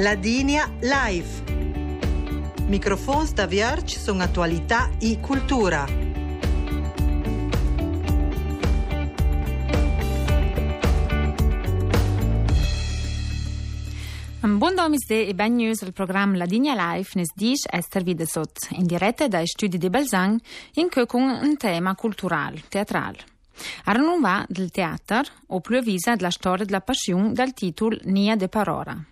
Ladinia Live. Microfons da Vierge sono attualità e cultura. Buon domisde e ben news il programma La Digna Live nes dish Esther Videsot, in diretta dai studi di Belzang, in cui con un tema culturale, teatrale. A va del teatro, o più avvisa della storia della passione dal titolo Nia de Parora.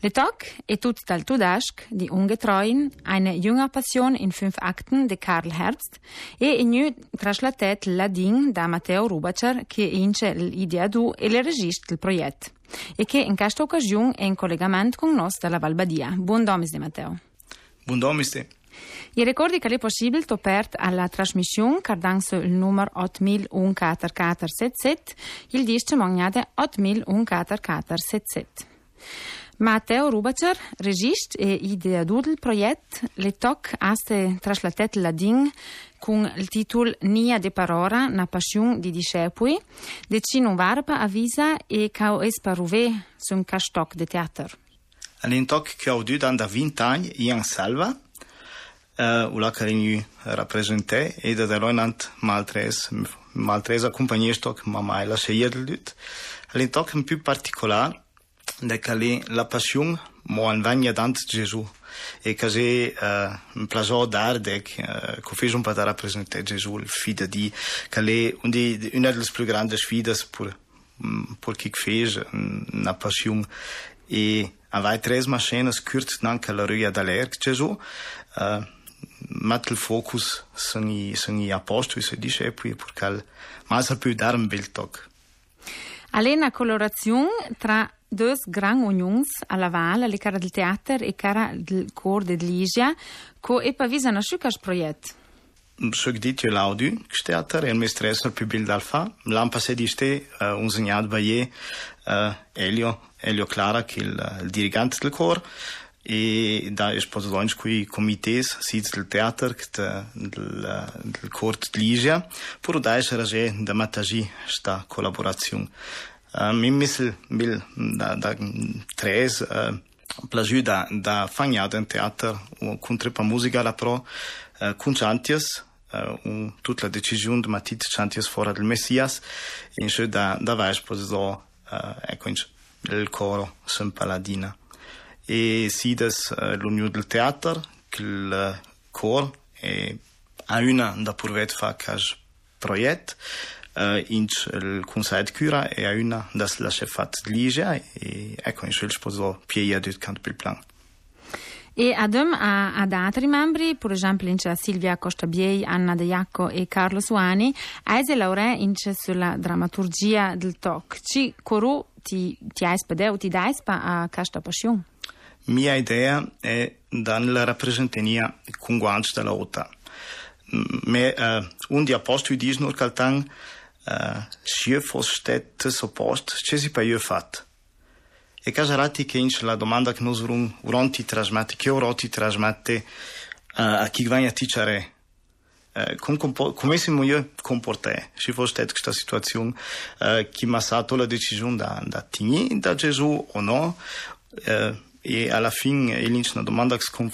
Le Talk è tutto dal Tudask di Ungetreuen, eine junge Passion in fünf Akten de Karl Herbst e in nu traslatet Ladin da Matteo Rubacher che ince l'idea du e le regista del progetto e che in questa occasione è in collegamento con noi dalla Valbadia. Buon domis di Matteo. Buon domis di. I ricordi che è possibile topert alla trasmissione cardanzo il numero 801477 il disce mognate 801477. Matteo Rubacher, regist e ideador del proiect, le toc aste traslatet ladin con il titolo Nia de Parora, na passion di discepui, de cino varpa avvisa e cao es paruve sun castoc de teater. All'intoc che ho due da 20 anni in Salva, uh, ula care ni rappresente e da deloinant maltres maltresa compagnia stoc ma mai la del lut. All'intoc un più particolare de calé la passion mo an vagna dant Gesù e case uh, un plaso d'ardec uh, co fes un pat a rappresentar Gesù il fida di calé undi una delle più grandi sfide pur pur chi fes na passion. E avai tres maschenes kürt nanca la rua d'Alerc Gesù uh, mat il focus sunt i, sunt i apostoli se dice poi pur cal mas al più dar un bel toc Alena colorazione tra due gran unions alla Val, le cara del teatro e cara del cor de Ligia, co e pavisa na schukas proiect. Sug dit je laudu, gsteater, en mestresser più bil d'alfa, lampa se diste uh, un segnat baie uh, Elio, Elio Clara, che il, il dirigente del cor, e da è sposo lunch qui comités sits del teater del, del, del cort de Ligia, pur da è rage da matagi sta collaborazione. ми мисел бил да да трес плажу да да фања еден театар кун трепа музика ла про кун чантиес у тутла дечизион да матит чантиес фора дел месијас инше да да ваеш позо еко инше дел коро сум паладина и сидес луњу од театар кил кор е а да пурвет фа каж пројет. Uh, Consell de Cura e a una das la chefat de Ligia e ecco in quel sposo pieia canto per plan. E adem a, ad altri membri, per esempio in Silvia Costabiei, Anna De Iacco e Carlo Suani, eise laurea in sulla drammaturgia del TOC. Ci coru ti, ti aispa o ti daispa a questa passione? Mia idea è dare rappresentania con guanci della OTA. Me, uh, un di apostoli di Isnur Caltang, uh, Sjöforsstedt suppost, ce si pa io fat. E casarati che in la domanda che nos urum uron ti trasmette, che oro ti trasmette uh, a chi vai a ticciare Uh, come siamo io comportare se fosse questa situazione uh, chi mi ha dato la decisione da, da tigni da Gesù o no. Uh, e alla fine il una domanda con,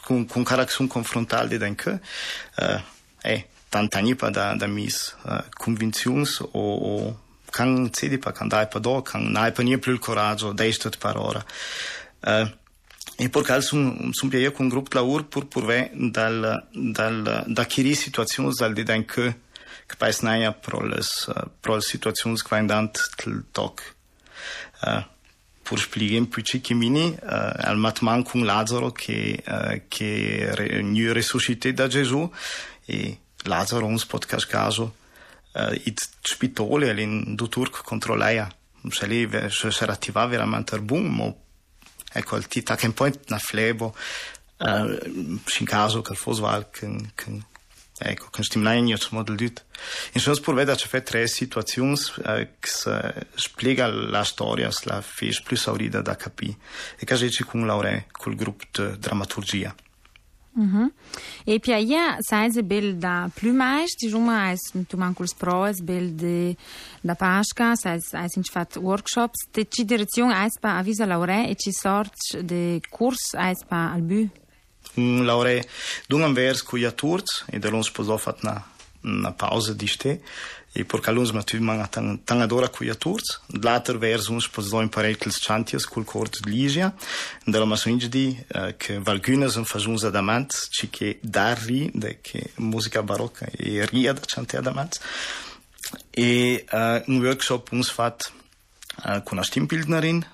con, con carattere confrontale uh, è tantani pa da, da mis uh, convinziuns o, o kan cedi pa kan dai pa do, kan nai pa nije plul coraggio da istot par ora. Uh, e por cal sun, sun pia con grup la ur pur pur ve dal, dal, da chiri situazioni dal di den che che pa es naia pro les, pro les che indant tel toc. Uh, pur spieghem più cicchi mini uh, al matman con Lazzaro che, uh, che re, resuscité da Gesù e Lazarons podkaszkarzu eh, i spitoli ali do turk kontroleja. Šeli še rativa veramente bumo. Ecco, il ti tac point na flebo. Eh, in caso che fosse val con con ecco con stimlanio zum model dit. In schon spur veda c'è tre situazioni eh, che spiega la storia la fis più saurida da capi. E casi ci cum laure col gruppo de dramaturgia. Mhm. E Pia sai se bel da plumage, diciamo, eis tu mancul sproes bel de da Pasca, sai eis in fat workshops, de ci direzione eis pa avisa laure e ci sort de curs eis pa al bu. Un laure dung am vers cu ia turz e de lons pozo fat na na pausa di ste И поркалунс ма тюй манга танадора куя турц, длатер версунс по злоим парелкелс чантиас кул корт лижия, дала ма суинджди к валгюнес ин фажунс адамант, чи ке дарри, да ке музика барокка и рия да чанте адамант. И ин workshop uns fat cu una stimbildnerin,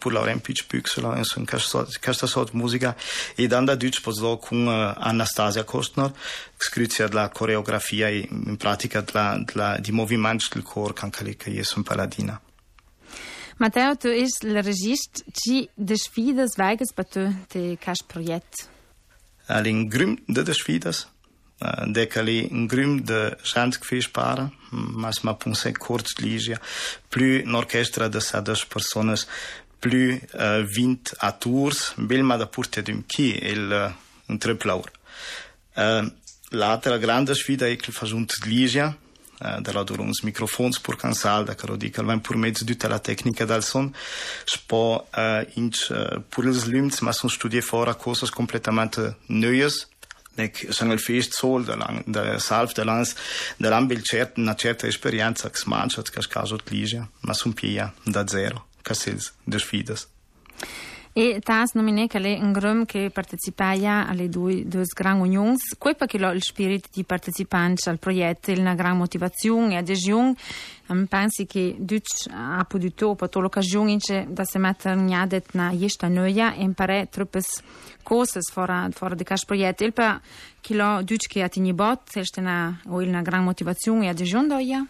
pularem pitch pyksela en sun kastat kastasot muzika i danda dyç po zdo kun Anastasia Kostner skrycja dla koreografia i pratika dla dla di moviments del cor kankalika jesum paladina Matteo, du ist der Regist, der Schweiz Weges, bei du, der Kasch-Projekt. Alin grym de de sfidas, de cali grym de Jean Kfish para, mas ma punse cort ligia, plu n'orchestra de sa dos personas plus uh, 20 aturs, bel ma da purte d'un chi il uh, un treplaur. Uh, L'altra grande sfida è che fa giunto Ligia, uh, da la uns microfons pur cansal, da caro dica, almeno pur mezzo tutta la tecnica dal son, spo uh, inch uh, pur ils lümts, ma son studie fora cosas completamente neues, Nek, sono il fest sol, da, lang, da salv, da lans, da lambil cert, una certa esperienza, che smanciat, che caso Ligia, ma son pia da zero cassels de sfidas. E tas nomine che le un grum che partecipaia alle due, due gran unions, quei perché lo il spirito di partecipanti al progetto, una gran motivazione e adesione, um, pensi che Dutch ha potuto per l'occasione da se mettere in na jesta noia e imparare troppe cose fuori, fuori di questo progetto. Il per che lo Dutch che ha tini bot, è una, una gran motivazione e adesione doia?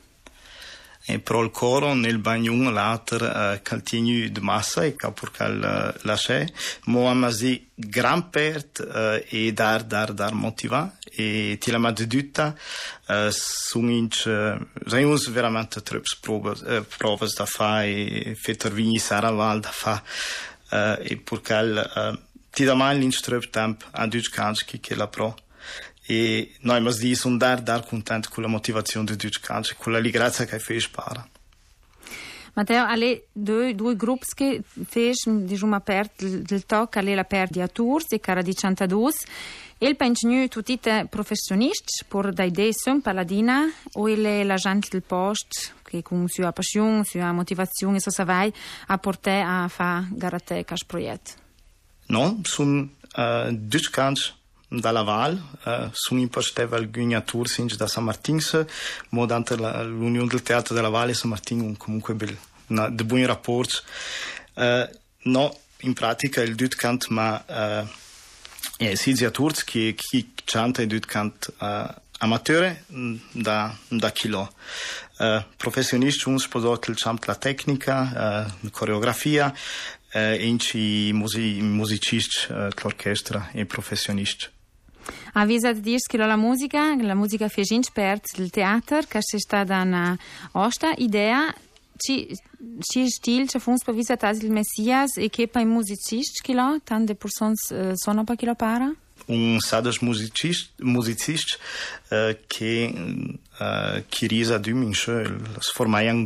E pro il coro nel bagnun later uh, eh, cal tienu de massa e ca pur cal uh, lasce. Mo amasi gran pert uh, e dar dar dar motiva e ti la mad dutta uh, sun inch uh, sei uns veramente trips provas uh, provas da fa e fetter vini saraval da fa uh, e pur cal uh, ti da mal l'inch trip temp a dutch kanski che la pro. E noi mas di sun dar dar content con la motivazione di Deutsch Calcio, con la grazia che fai spara. Matteo, alle due, due gruppi che fece, diciamo, aperto il tocco, alle l'aperto di Tours e cara di 102, e il pensionu tutti i professionisti, per dai idee sono paladina, o il la gente del posto, che con sua passione, sua motivazione, so savai, a portare a fare garate questo progetto? No, sono uh, Deutsch Calcio da Laval, uh, sunt imposteva alcuni tour sinci da San Martins, mo dante l'Unione del Teatro della Valle San Martin comunque bel, na, de buoni rapporti. Uh, no, in pratica il dut cant ma uh, è Sizia Turz che chi canta il dut cant uh, amatöre da, da chilo. Uh, professionisti uns podot il chant la tecnica, uh, coreografia, uh, inci music, musicisti uh, l'orchestra e professionisti. Avvisa di dirsi la musica, la musica fieginc per il teatro, che c'è stata una osta idea, ci, ci stil, c'è funs per visa tasi il Messias e che pa i musicisti, che lo, tante persone sono pa che lo para? um sadas musicist musicist uh, que uh, queria de mim se formar um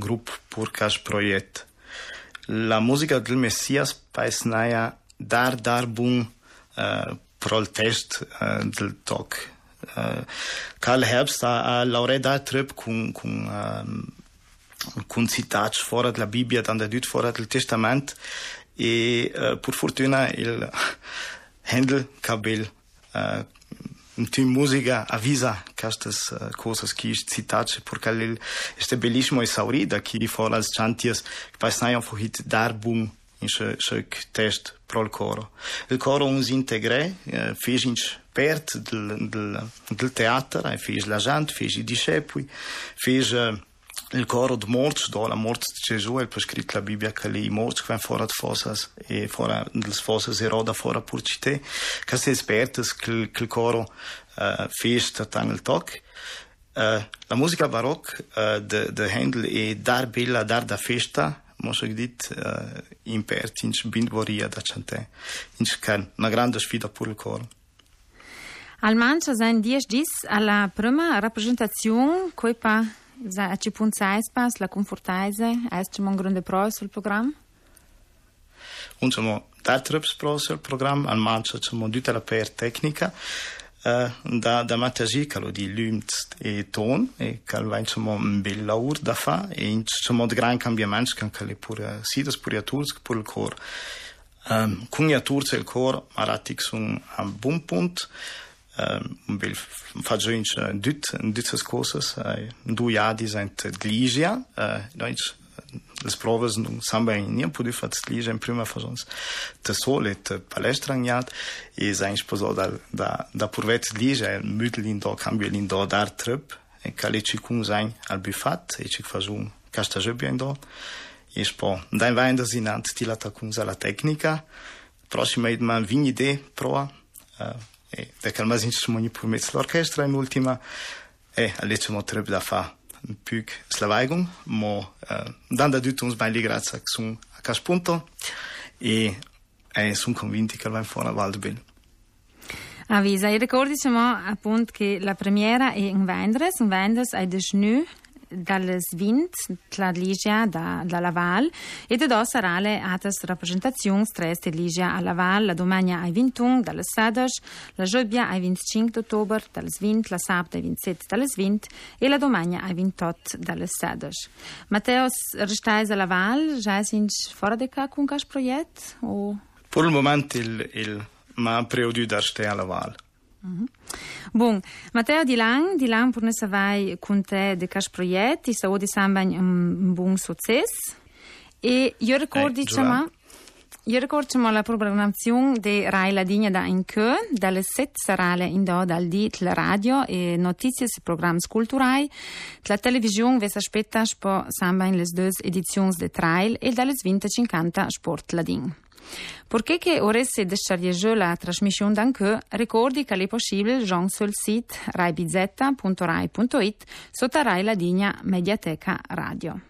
cas projeto la música do Messias faz naia dar dar bom uh, protest uh, äh, del TOC. Uh, äh, Carl Herbst äh, hat a laureat trep cu, cu, uh, cu un citat ähm, fora de la Biblia, dar de dut fora del Testament, e, uh, pur fortuna, il Händel Cabel, uh, un tim musica avisa castas uh, cosas qui citace porque ele este belíssimo e saurida que fora as chantias que passaiam darbum in ce test pro il coro. Il coro uns integrè, eh, fece in pert del, del, del teatro, e la gente, fece i discepoli, fece eh, il coro di morts, do la morte di Gesù, e poi scritto la Bibbia che i morti che fuori di fossas, e fuori delle fossas eroda fuori pur città, che si esperti che, che il coro uh, fece tanto il tocco. Uh, la musica barocca uh, di Handel è dar bella, dar da festa, možda gdit uh, impert, inč bindvoria da čante, inč kan, una grande sfida pur il coro. Al Mancha sein dies dis alla prima rappresentazione coi pa a ci punzais pas la confortaise est un grande pro sul programma? Unsamo d'altres pro sul programma al Mancha c'è tutta la per tecnica da, da Matasica di lümt e ton e calva insomma un bell'aur da fa e insomma un gran cambiamento che anche le pure sidas pure a Tursk pure il cor um, cunha Turz il cor maratic sun a bun punt um, bel faccio in dut in dutte cose uh, du jadi sind glisia uh, språveznung, sambanhinha, por de fato se em prima fazons te solet palestranjat e za inšpozo da, da, da porvet liže mütlin do kambjelin do dar trp, e kale čikun zain al bifat, e čik fazum kašta žebjen do, e špo da in vajen da zinant tila takun za la teknika, prošima idma vinide proa, e, da kalmazin ćemo ni pomet l'orkestra in ultima, e, ali ćemo treb da fa un pic slavaigum, mo uh, danda dutums bain ligrața sun a caspunto e eh, sunt convinti că va fuori valdo bene. Avisa, e ricordi appunto che la premiera è in Vendres, in Vendres è de Schnee, dalles Wind, la Ligia da, da Laval e da sarà le altres rappresentazioni tres de Ligia a Laval la domenica ai 21 dalles Sadas, la Jobbia ai 25 d'ottobre dalles Wind, la Sabda ai 27 dalles Wind e la domenica ai 28 dalles Sadas. Matteos, restais a Laval, già sins fora de ca con cas proiect o Per il momento il, il ma preudiu dar ste a Laval. Mm -hmm. Bun, Matteo Dilan, Dilan pur ne savai con te de cas proiect, i sau di sambain un buon succes. E io ricordo, Eh, diciamo, io ricordo la programmazione di Rai La Digna da in Kö, dalle 7 sarà in do dal di la radio e notizie e programmi culturali. La televisione vi aspetta spo sambain le due edizioni de trail e dalle 20.50 sport ladin. Perché che ora se deschargege la trasmissione d'anche, ricordi che è possibile già sul sito raibizetta.rai.it sotto Rai la Digna Mediateca Radio.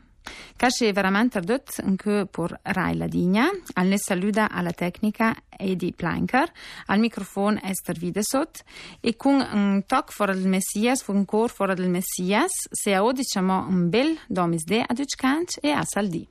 Casce veramente ardot anche per Rai la Digna, al ne saluda alla tecnica Edi Planker, al microfono Esther Videsot e con un toc fuori del Messias, un cor fuori del Messias, se a diciamo un bel domis de ad e a saldi.